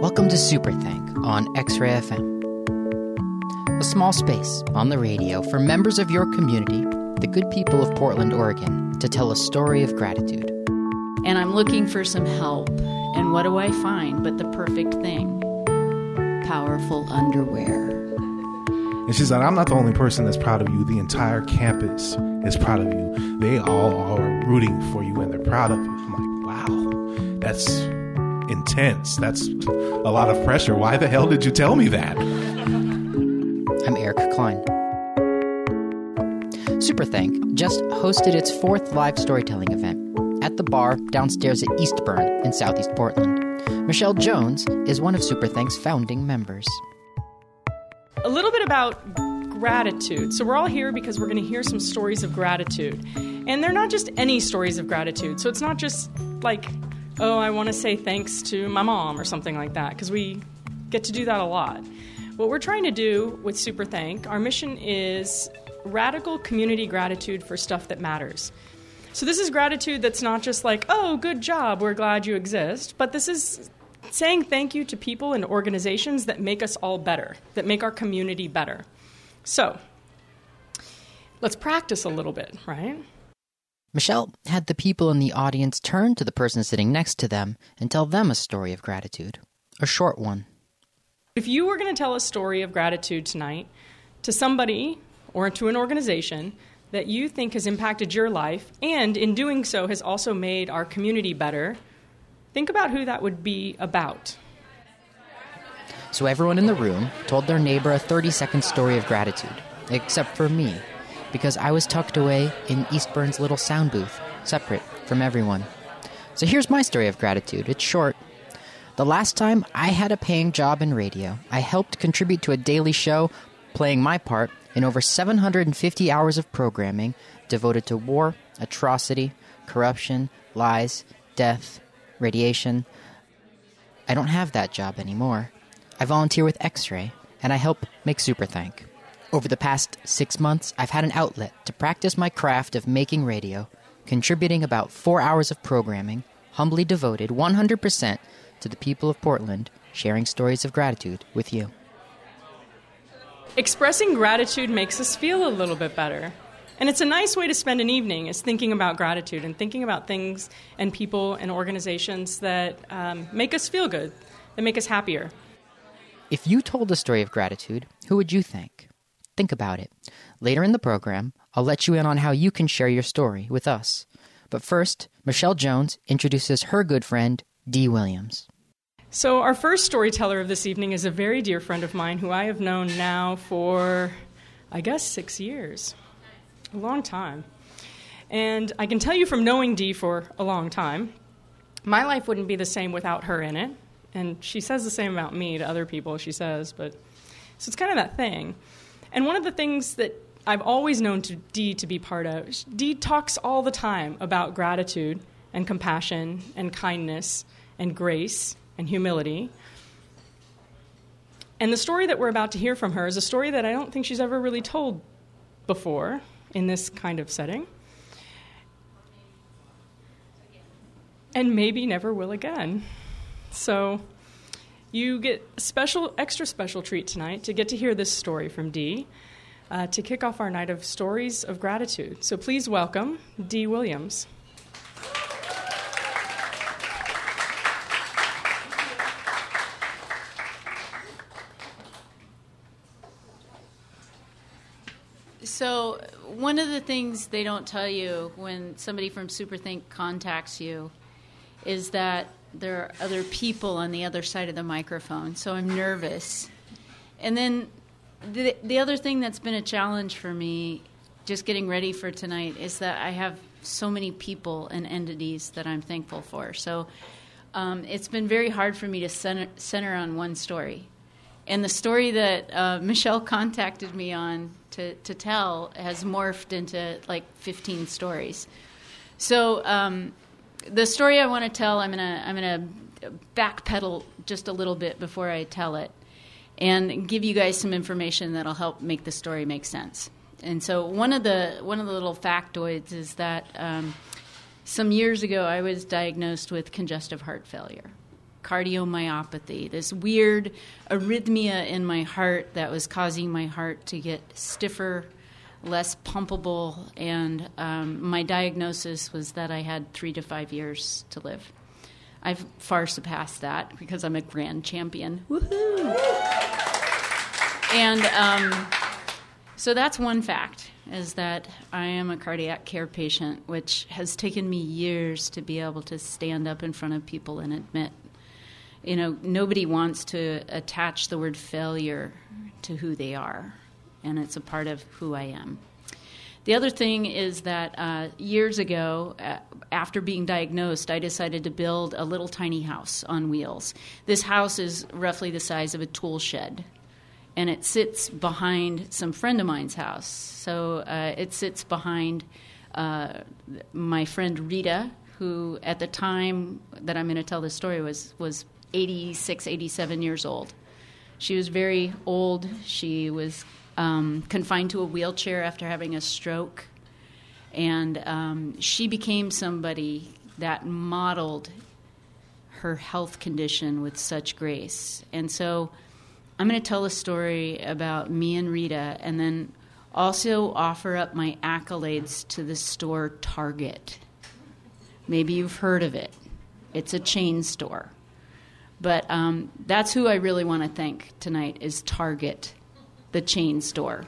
Welcome to Superthank on X Ray FM. A small space on the radio for members of your community, the good people of Portland, Oregon, to tell a story of gratitude. And I'm looking for some help. And what do I find but the perfect thing? Powerful underwear. And she's like, I'm not the only person that's proud of you. The entire campus is proud of you. They all are rooting for you and they're proud of you. I'm like, wow, that's intense. That's a lot of pressure. Why the hell did you tell me that? I'm Eric Klein. Superthank just hosted its fourth live storytelling event at the bar downstairs at Eastburn in southeast Portland. Michelle Jones is one of Superthank's founding members. A little bit about gratitude. So, we're all here because we're going to hear some stories of gratitude. And they're not just any stories of gratitude. So, it's not just like, oh, I want to say thanks to my mom or something like that, because we get to do that a lot. What we're trying to do with Super Thank, our mission is radical community gratitude for stuff that matters. So, this is gratitude that's not just like, oh, good job, we're glad you exist, but this is saying thank you to people and organizations that make us all better, that make our community better. So, let's practice a little bit, right? Michelle had the people in the audience turn to the person sitting next to them and tell them a story of gratitude, a short one. If you were going to tell a story of gratitude tonight to somebody or to an organization that you think has impacted your life and in doing so has also made our community better, think about who that would be about. So everyone in the room told their neighbor a 30 second story of gratitude, except for me, because I was tucked away in Eastburn's little sound booth, separate from everyone. So here's my story of gratitude. It's short. The last time I had a paying job in radio, I helped contribute to a daily show, playing my part in over 750 hours of programming devoted to war, atrocity, corruption, lies, death, radiation. I don't have that job anymore. I volunteer with X Ray, and I help make Superthank. Over the past six months, I've had an outlet to practice my craft of making radio, contributing about four hours of programming, humbly devoted 100% to the people of Portland, sharing stories of gratitude with you. Expressing gratitude makes us feel a little bit better. And it's a nice way to spend an evening is thinking about gratitude and thinking about things and people and organizations that um, make us feel good, that make us happier. If you told a story of gratitude, who would you thank? Think about it. Later in the program, I'll let you in on how you can share your story with us. But first, Michelle Jones introduces her good friend, Dee Williams. So, our first storyteller of this evening is a very dear friend of mine who I have known now for, I guess, six years. A long time. And I can tell you from knowing Dee for a long time, my life wouldn't be the same without her in it. And she says the same about me to other people, she says, but so it's kind of that thing. And one of the things that I've always known to Dee to be part of, Dee talks all the time about gratitude and compassion and kindness and grace and humility. And the story that we're about to hear from her is a story that I don't think she's ever really told before in this kind of setting. And maybe never will again. So you get special, extra special treat tonight to get to hear this story from Dee uh, to kick off our night of stories of gratitude. So please welcome Dee Williams. So, one of the things they don't tell you when somebody from Superthank contacts you is that there are other people on the other side of the microphone. So, I'm nervous. And then the, the other thing that's been a challenge for me, just getting ready for tonight, is that I have so many people and entities that I'm thankful for. So, um, it's been very hard for me to center, center on one story. And the story that uh, Michelle contacted me on to, to tell has morphed into like 15 stories. So um, the story I want to tell, I'm gonna I'm gonna backpedal just a little bit before I tell it, and give you guys some information that'll help make the story make sense. And so one of the one of the little factoids is that um, some years ago I was diagnosed with congestive heart failure, cardiomyopathy, this weird arrhythmia in my heart that was causing my heart to get stiffer, less pumpable, and um, my diagnosis was that I had three to five years to live. I've far surpassed that because I'm a grand champion. Woohoo! And um, so that's one fact is that I am a cardiac care patient, which has taken me years to be able to stand up in front of people and admit. You know, nobody wants to attach the word failure to who they are, and it's a part of who I am. The other thing is that uh, years ago, uh, after being diagnosed, I decided to build a little tiny house on wheels. This house is roughly the size of a tool shed, and it sits behind some friend of mine's house. So uh, it sits behind uh, my friend Rita, who at the time that I'm going to tell this story was was 86, 87 years old. She was very old. She was um, confined to a wheelchair after having a stroke. And um, she became somebody that modeled her health condition with such grace. And so I'm going to tell a story about me and Rita and then also offer up my accolades to the store Target. Maybe you've heard of it, it's a chain store. But um, that's who I really want to thank tonight is Target the chain store.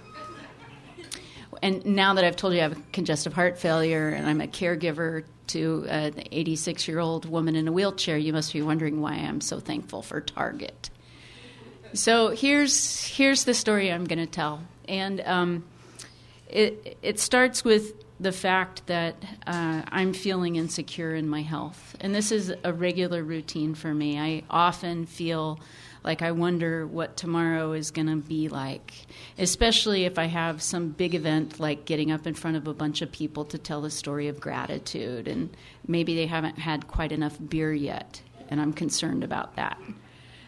And now that I've told you I have congestive heart failure and I'm a caregiver to an 86 year old woman in a wheelchair, you must be wondering why I'm so thankful for Target. So here's, here's the story I'm going to tell. And um, it, it starts with the fact that uh, I'm feeling insecure in my health. And this is a regular routine for me. I often feel like I wonder what tomorrow is going to be like, especially if I have some big event like getting up in front of a bunch of people to tell the story of gratitude, and maybe they haven't had quite enough beer yet, and I'm concerned about that.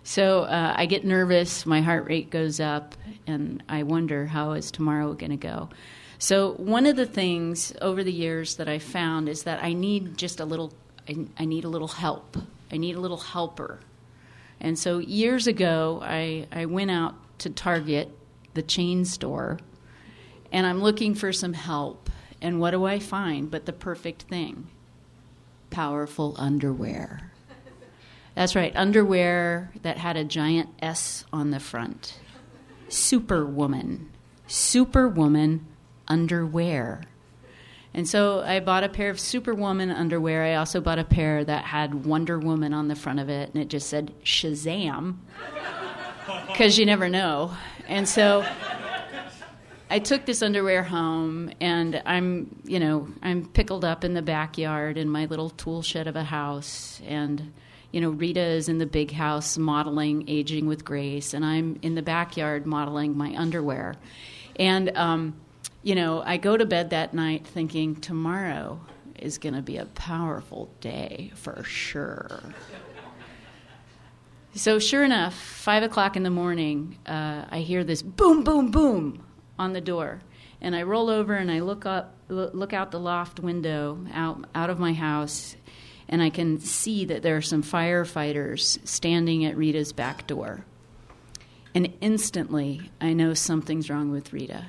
So uh, I get nervous, my heart rate goes up, and I wonder how is tomorrow going to go. So one of the things over the years that I found is that I need just a little, I, I need a little help. I need a little helper and so years ago, I, I went out to Target, the chain store, and I'm looking for some help. And what do I find but the perfect thing? Powerful underwear. That's right, underwear that had a giant S on the front. Superwoman. Superwoman underwear. And so I bought a pair of Superwoman underwear. I also bought a pair that had Wonder Woman on the front of it, and it just said Shazam, because you never know. And so I took this underwear home, and I'm, you know, I'm pickled up in the backyard in my little tool shed of a house, and you know, Rita is in the big house modeling Aging with Grace, and I'm in the backyard modeling my underwear. And um, you know, I go to bed that night thinking tomorrow is going to be a powerful day for sure. So, sure enough, five o'clock in the morning, uh, I hear this boom, boom, boom on the door, and I roll over and I look up, look out the loft window out out of my house, and I can see that there are some firefighters standing at Rita's back door. And instantly, I know something's wrong with Rita.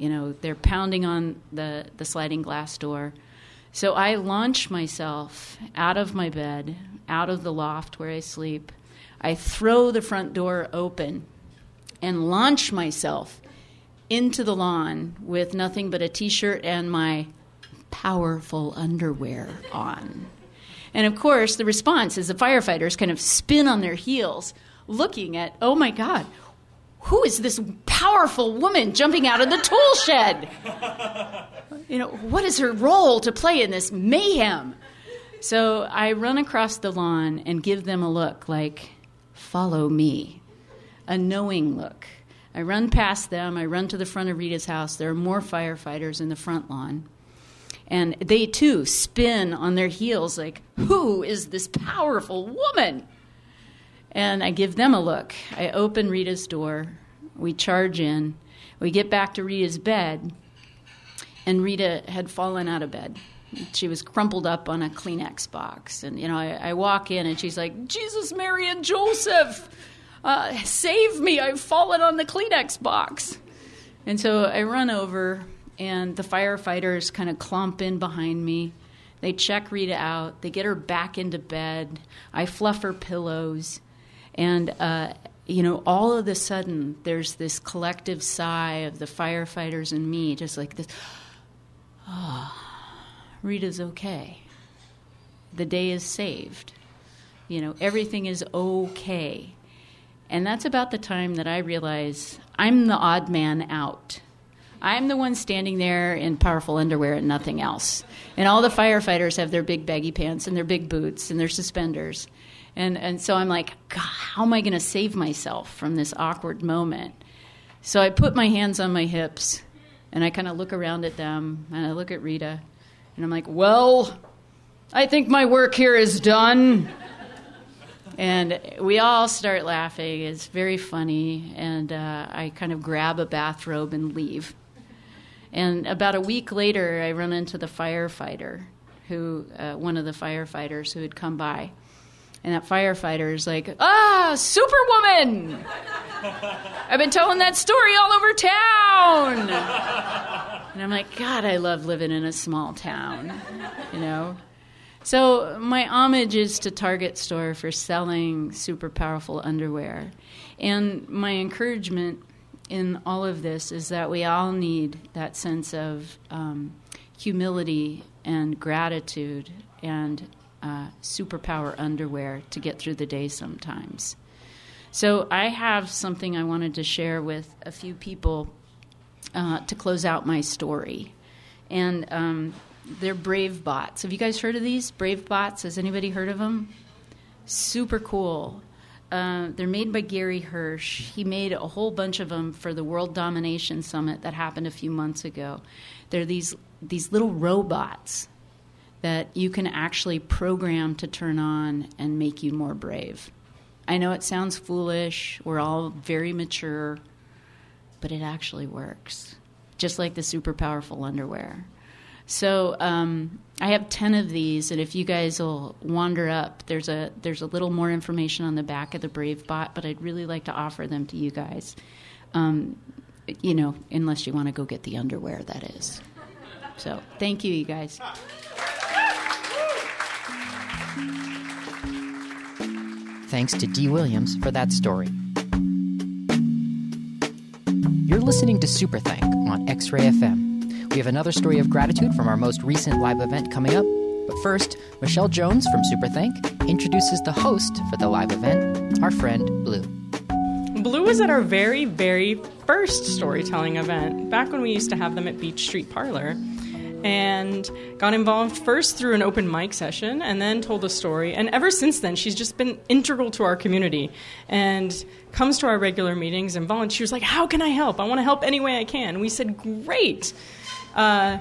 You know, they're pounding on the, the sliding glass door. So I launch myself out of my bed, out of the loft where I sleep. I throw the front door open and launch myself into the lawn with nothing but a t shirt and my powerful underwear on. And of course, the response is the firefighters kind of spin on their heels, looking at, oh my God, who is this powerful woman jumping out of the tool shed? You know, what is her role to play in this mayhem? So I run across the lawn and give them a look like, follow me, a knowing look. I run past them, I run to the front of Rita's house. There are more firefighters in the front lawn. And they too spin on their heels like, who is this powerful woman? And I give them a look. I open Rita's door. We charge in. We get back to Rita's bed, and Rita had fallen out of bed. She was crumpled up on a Kleenex box. And, you know, I, I walk in and she's like, Jesus, Mary, and Joseph, uh, save me. I've fallen on the Kleenex box. And so I run over, and the firefighters kind of clump in behind me. They check Rita out. They get her back into bed. I fluff her pillows. And, uh, you know, all of a sudden, there's this collective sigh of the firefighters and me, just like this. Oh, Rita's okay. The day is saved. You know, everything is okay. And that's about the time that I realize I'm the odd man out. I'm the one standing there in powerful underwear and nothing else. And all the firefighters have their big baggy pants and their big boots and their suspenders. And, and so I'm like, God, how am I going to save myself from this awkward moment? So I put my hands on my hips and I kind of look around at them and I look at Rita and I'm like, well, I think my work here is done. and we all start laughing. It's very funny. And uh, I kind of grab a bathrobe and leave. And about a week later, I run into the firefighter, who uh, one of the firefighters who had come by. And that firefighter is like, ah, Superwoman! I've been telling that story all over town. And I'm like, God, I love living in a small town, you know? So my homage is to Target Store for selling super powerful underwear. And my encouragement in all of this is that we all need that sense of um, humility and gratitude and uh, superpower underwear to get through the day sometimes. So I have something I wanted to share with a few people uh, to close out my story, and um, they're Brave Bots. Have you guys heard of these Brave Bots? Has anybody heard of them? Super cool. Uh, they're made by Gary Hirsch. He made a whole bunch of them for the World Domination Summit that happened a few months ago. They're these these little robots that you can actually program to turn on and make you more brave. I know it sounds foolish. We're all very mature, but it actually works, just like the super powerful underwear. So um, I have ten of these, and if you guys will wander up, there's a there's a little more information on the back of the Brave Bot, but I'd really like to offer them to you guys. Um, you know, unless you want to go get the underwear, that is. So thank you, you guys. Thanks to Dee Williams for that story. You're listening to Superthank on X Ray FM. We have another story of gratitude from our most recent live event coming up. But first, Michelle Jones from Superthank introduces the host for the live event, our friend Blue. Blue was at our very, very first storytelling event, back when we used to have them at Beech Street Parlor and got involved first through an open mic session and then told a story. And ever since then, she's just been integral to our community and comes to our regular meetings and volunteers like, How can I help? I want to help any way I can. we said, Great. Uh,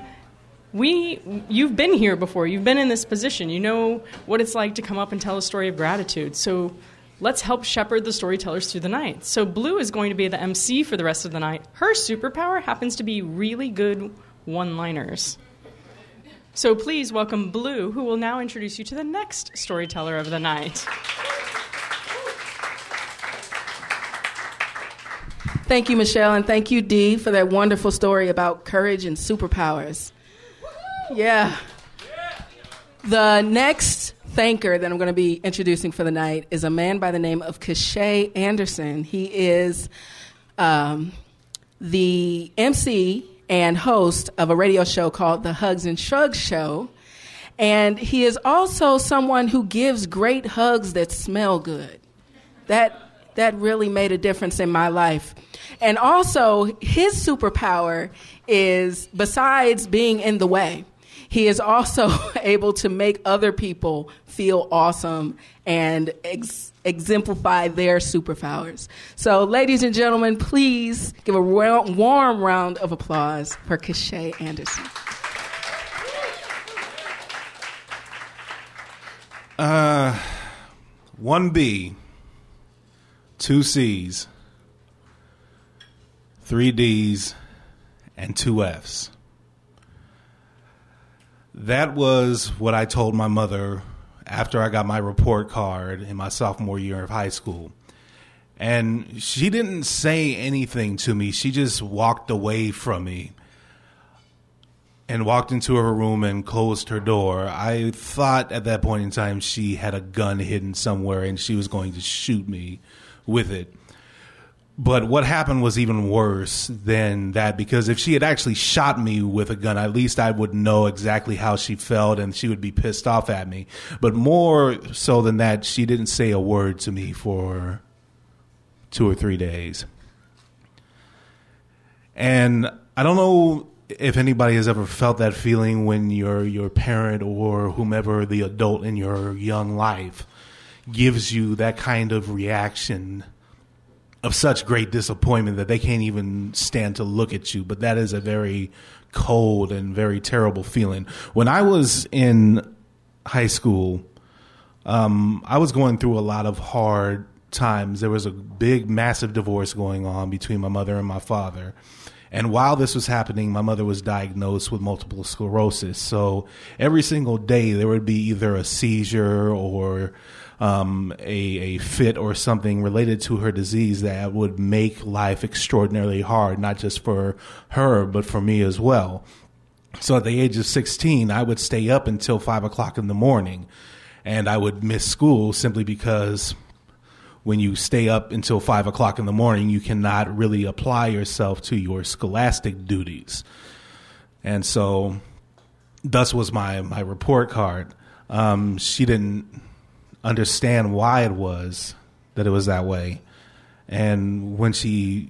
we you've been here before you've been in this position you know what it's like to come up and tell a story of gratitude so let's help shepherd the storytellers through the night so blue is going to be the mc for the rest of the night her superpower happens to be really good one liners so please welcome Blue, who will now introduce you to the next storyteller of the night. Thank you, Michelle, and thank you, Dee, for that wonderful story about courage and superpowers. Yeah. The next thanker that I'm going to be introducing for the night is a man by the name of Cachet Anderson. He is um, the MC and host of a radio show called The Hugs and Shrugs Show. And he is also someone who gives great hugs that smell good. That that really made a difference in my life. And also, his superpower is besides being in the way, he is also able to make other people feel awesome and ex- exemplify their superpowers. So, ladies and gentlemen, please give a warm round of applause for Cachet Anderson. Uh, one B, two C's, three D's, and two F's. That was what I told my mother after I got my report card in my sophomore year of high school. And she didn't say anything to me. She just walked away from me and walked into her room and closed her door. I thought at that point in time she had a gun hidden somewhere and she was going to shoot me with it. But what happened was even worse than that because if she had actually shot me with a gun, at least I would know exactly how she felt and she would be pissed off at me. But more so than that, she didn't say a word to me for two or three days. And I don't know if anybody has ever felt that feeling when your your parent or whomever the adult in your young life gives you that kind of reaction of such great disappointment that they can't even stand to look at you. But that is a very cold and very terrible feeling. When i was in high school um, i was going through a lot of hard times. There was a big massive divorce going on between my mother and my father. And while this was happening, my mother was diagnosed with multiple sclerosis. So every single day there would be either a seizure or um, a, a fit or something related to her disease that would make life extraordinarily hard, not just for her, but for me as well. So at the age of 16, I would stay up until five o'clock in the morning and I would miss school simply because when you stay up until five o'clock in the morning, you cannot really apply yourself to your scholastic duties. And so, thus was my, my report card. Um, she didn't understand why it was that it was that way. And when she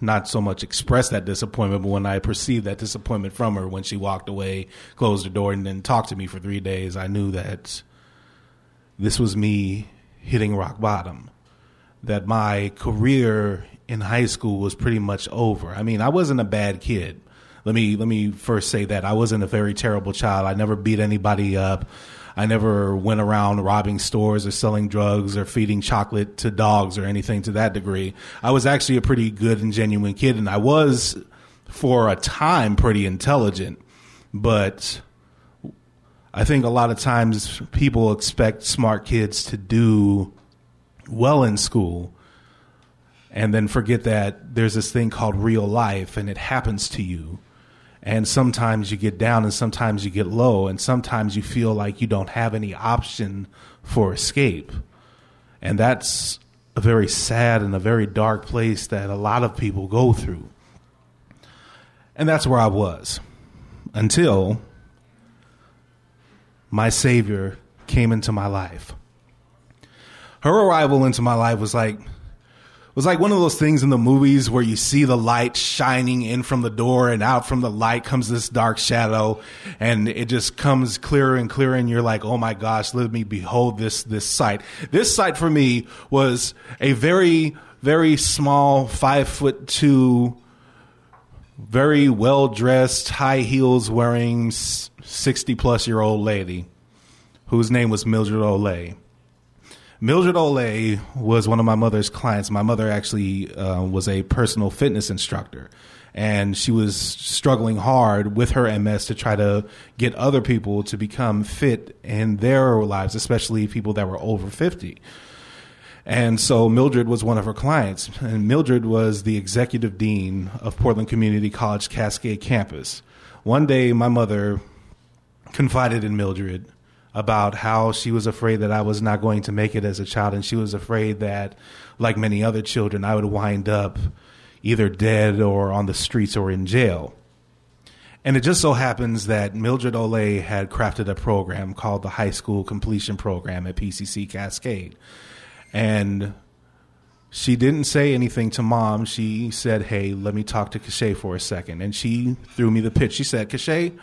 not so much expressed that disappointment, but when I perceived that disappointment from her when she walked away, closed the door, and then talked to me for three days, I knew that this was me hitting rock bottom, that my career in high school was pretty much over. I mean, I wasn't a bad kid. Let me let me first say that I wasn't a very terrible child. I never beat anybody up. I never went around robbing stores or selling drugs or feeding chocolate to dogs or anything to that degree. I was actually a pretty good and genuine kid, and I was, for a time, pretty intelligent. But I think a lot of times people expect smart kids to do well in school and then forget that there's this thing called real life and it happens to you. And sometimes you get down and sometimes you get low and sometimes you feel like you don't have any option for escape. And that's a very sad and a very dark place that a lot of people go through. And that's where I was until my Savior came into my life. Her arrival into my life was like was like one of those things in the movies where you see the light shining in from the door and out from the light comes this dark shadow and it just comes clearer and clearer and you're like, "Oh my gosh, let me behold this this sight." This sight for me was a very very small 5 foot 2 very well dressed, high heels wearing 60 plus year old lady whose name was Mildred Ollée. Mildred Ollée was one of my mother's clients. My mother actually uh, was a personal fitness instructor, and she was struggling hard with her MS to try to get other people to become fit in their lives, especially people that were over 50. And so Mildred was one of her clients, and Mildred was the executive dean of Portland Community College Cascade campus. One day, my mother confided in Mildred about how she was afraid that I was not going to make it as a child, and she was afraid that, like many other children, I would wind up either dead or on the streets or in jail. And it just so happens that Mildred Ollée had crafted a program called the High School Completion Program at PCC Cascade. And she didn't say anything to mom. She said, Hey, let me talk to Cachet for a second. And she threw me the pitch. She said, Cachet,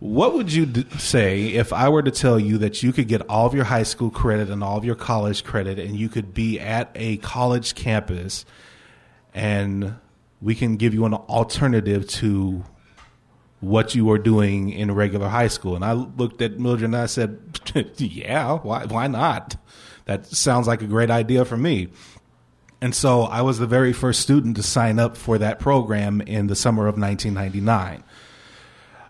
what would you d- say if I were to tell you that you could get all of your high school credit and all of your college credit and you could be at a college campus and we can give you an alternative to what you were doing in regular high school? And I looked at Mildred and I said, Yeah, why, why not? That sounds like a great idea for me. And so I was the very first student to sign up for that program in the summer of 1999.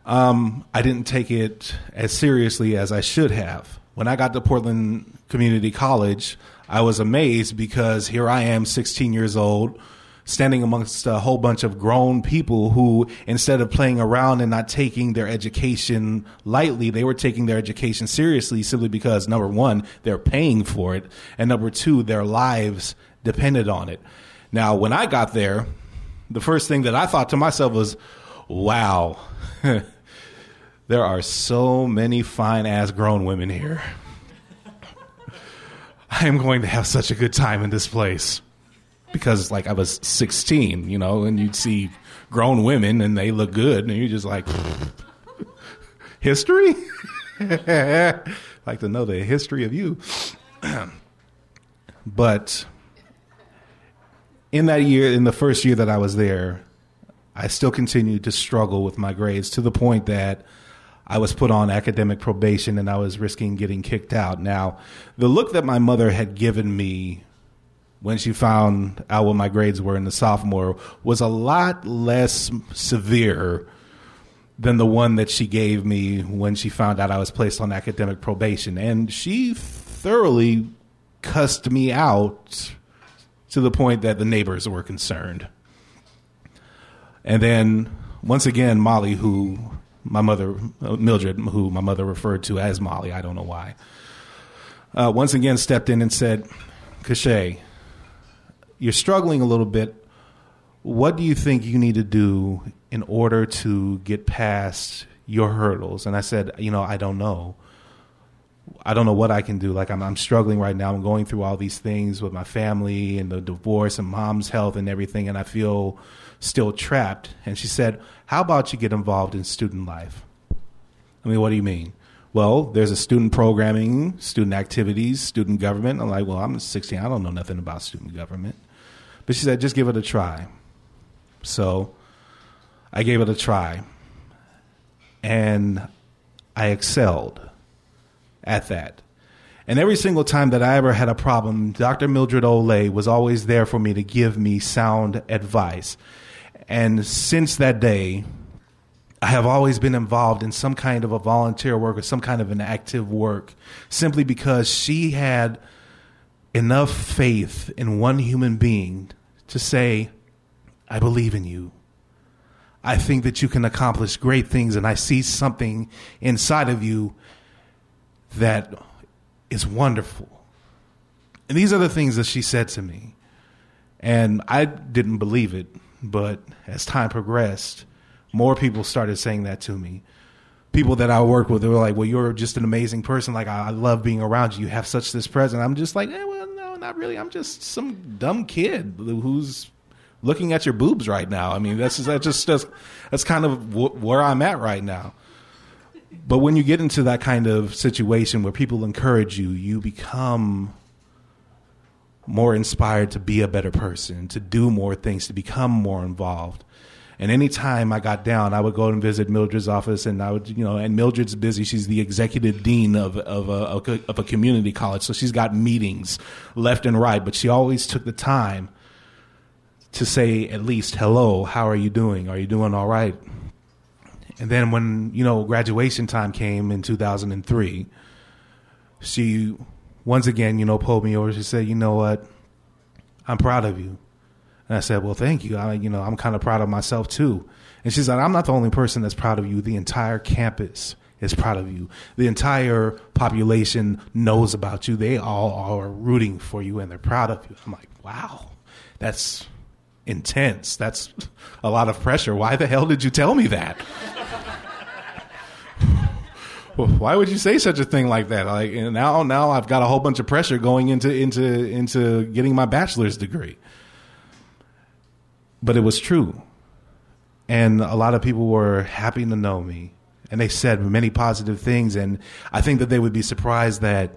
Um, I didn't take it as seriously as I should have. When I got to Portland Community College, I was amazed because here I am, 16 years old, standing amongst a whole bunch of grown people who, instead of playing around and not taking their education lightly, they were taking their education seriously simply because number one, they're paying for it, and number two, their lives depended on it. Now, when I got there, the first thing that I thought to myself was, wow, there are so many fine ass grown women here. I am going to have such a good time in this place because like I was 16, you know, and you'd see grown women and they look good, and you're just like, history. like to know the history of you, but in that year, in the first year that I was there, I still continued to struggle with my grades to the point that I was put on academic probation and I was risking getting kicked out. Now, the look that my mother had given me when she found out what my grades were in the sophomore was a lot less severe than the one that she gave me when she found out I was placed on academic probation. And she thoroughly cussed me out to the point that the neighbors were concerned. And then once again, Molly, who my mother, uh, Mildred, who my mother referred to as Molly, I don't know why, uh, once again stepped in and said, Cachet, you're struggling a little bit. What do you think you need to do in order to get past your hurdles? And I said, you know, I don't know. I don't know what I can do. Like I'm, I'm struggling right now. I'm going through all these things with my family and the divorce and mom's health and everything, and I feel still trapped. And she said, "How about you get involved in student life?" I mean, what do you mean? Well, there's a student programming, student activities, student government. I'm like, well, I'm 16. I don't know nothing about student government. But she said, just give it a try. So I gave it a try. And I excelled at that. And every single time that I ever had a problem, Dr. Mildred Ollée was always there for me to give me sound advice. And since that day, I have always been involved in some kind of a volunteer work or some kind of an active work simply because she had enough faith in one human being to say, I believe in you. I think that you can accomplish great things, and I see something inside of you that is wonderful. And these are the things that she said to me. And I didn't believe it, but as time progressed, more people started saying that to me. People that I work with, they were like, "Well, you're just an amazing person. Like, I, I love being around you. You have such this presence." I'm just like, eh, "Well, no, not really. I'm just some dumb kid who's looking at your boobs right now. I mean, that's just, that's just that's, that's kind of w- where I'm at right now." But when you get into that kind of situation where people encourage you, you become more inspired to be a better person, to do more things, to become more involved. And anytime I got down, I would go and visit Mildred's office, and I would, you know, and Mildred's busy. She's the executive dean of of a, of a community college, so she's got meetings left and right. But she always took the time to say at least hello. How are you doing? Are you doing all right? And then when you know graduation time came in 2003, she once again, you know, pulled me over. She said, "You know what? I'm proud of you." And I said, "Well, thank you. I, you know, I'm kind of proud of myself too." And she's like, "I'm not the only person that's proud of you. The entire campus is proud of you. The entire population knows about you. They all are rooting for you and they're proud of you." I'm like, "Wow, that's intense. That's a lot of pressure. Why the hell did you tell me that?" Why would you say such a thing like that? Like now, now I've got a whole bunch of pressure going into into into getting my bachelor's degree but it was true. And a lot of people were happy to know me. And they said many positive things. And I think that they would be surprised that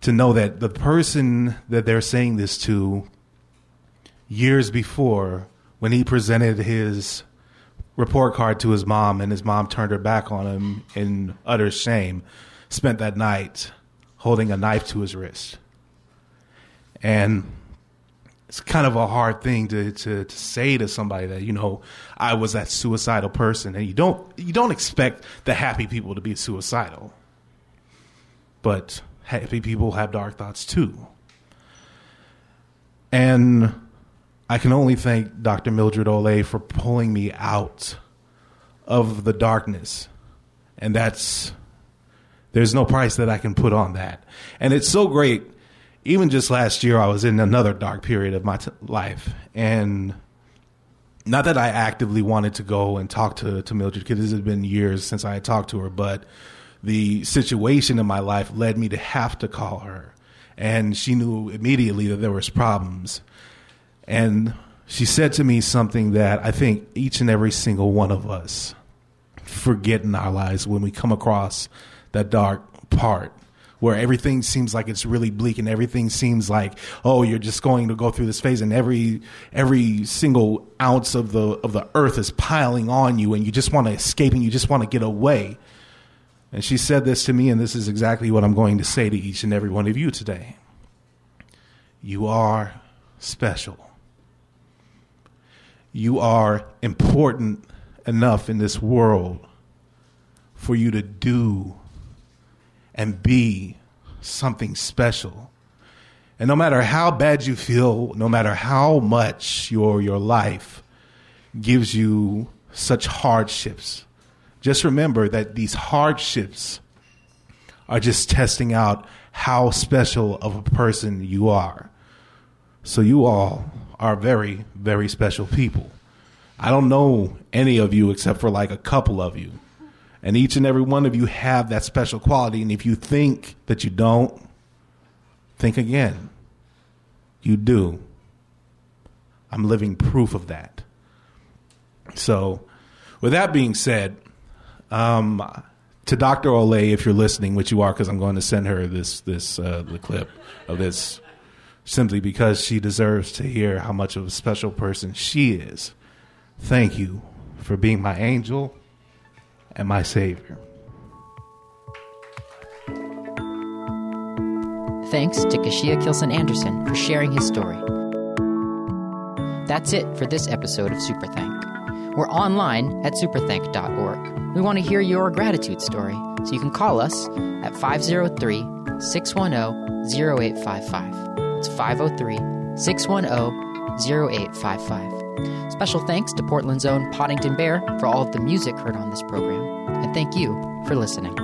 to know that the person that they're saying this to years before, when he presented his report card to his mom and his mom turned her back on him in utter shame, spent that night holding a knife to his wrist. And it's kind of a hard thing to, to, to say to somebody that you know I was that suicidal person, and you don't you don't expect the happy people to be suicidal, but happy people have dark thoughts too, and I can only thank Dr. Mildred Ollée for pulling me out of the darkness, and that's there's no price that I can put on that, and it's so great. Even just last year, I was in another dark period of my t- life, and not that I actively wanted to go and talk to to Mildred because it had been years since I had talked to her, but the situation in my life led me to have to call her, and she knew immediately that there was problems, and she said to me something that I think each and every single one of us forget in our lives when we come across that dark part where everything seems like it's really bleak and everything seems like oh you're just going to go through this phase and every every single ounce of the of the earth is piling on you and you just want to escape and you just want to get away. And she said this to me and this is exactly what I'm going to say to each and every one of you today. You are special you are important enough in this world for you to do and be something special. And no matter how bad you feel, no matter how much your your life gives you such hardships, just remember that these hardships are just testing out how special of a person you are. So you all are very, very special people. I don't know any of you except for like a couple of you. And each and every one of you have that special quality. And if you think that you don't, think again. You do. I'm living proof of that. So, with that being said, um, to Dr. Ollée, if you're listening, which you are, because I'm going to send her this this uh, the clip of this, simply because she deserves to hear how much of a special person she is. Thank you for being my angel and my Savior. Thanks to Kashia Kilson Anderson for sharing his story. That's it for this episode of Superthank. We're online at superthank.org. We want to hear your gratitude story, so you can call us at 503 610 0855. It's 503 610 0855. Special thanks to Portland's own Podington Bear for all of the music heard on this program. And thank you for listening.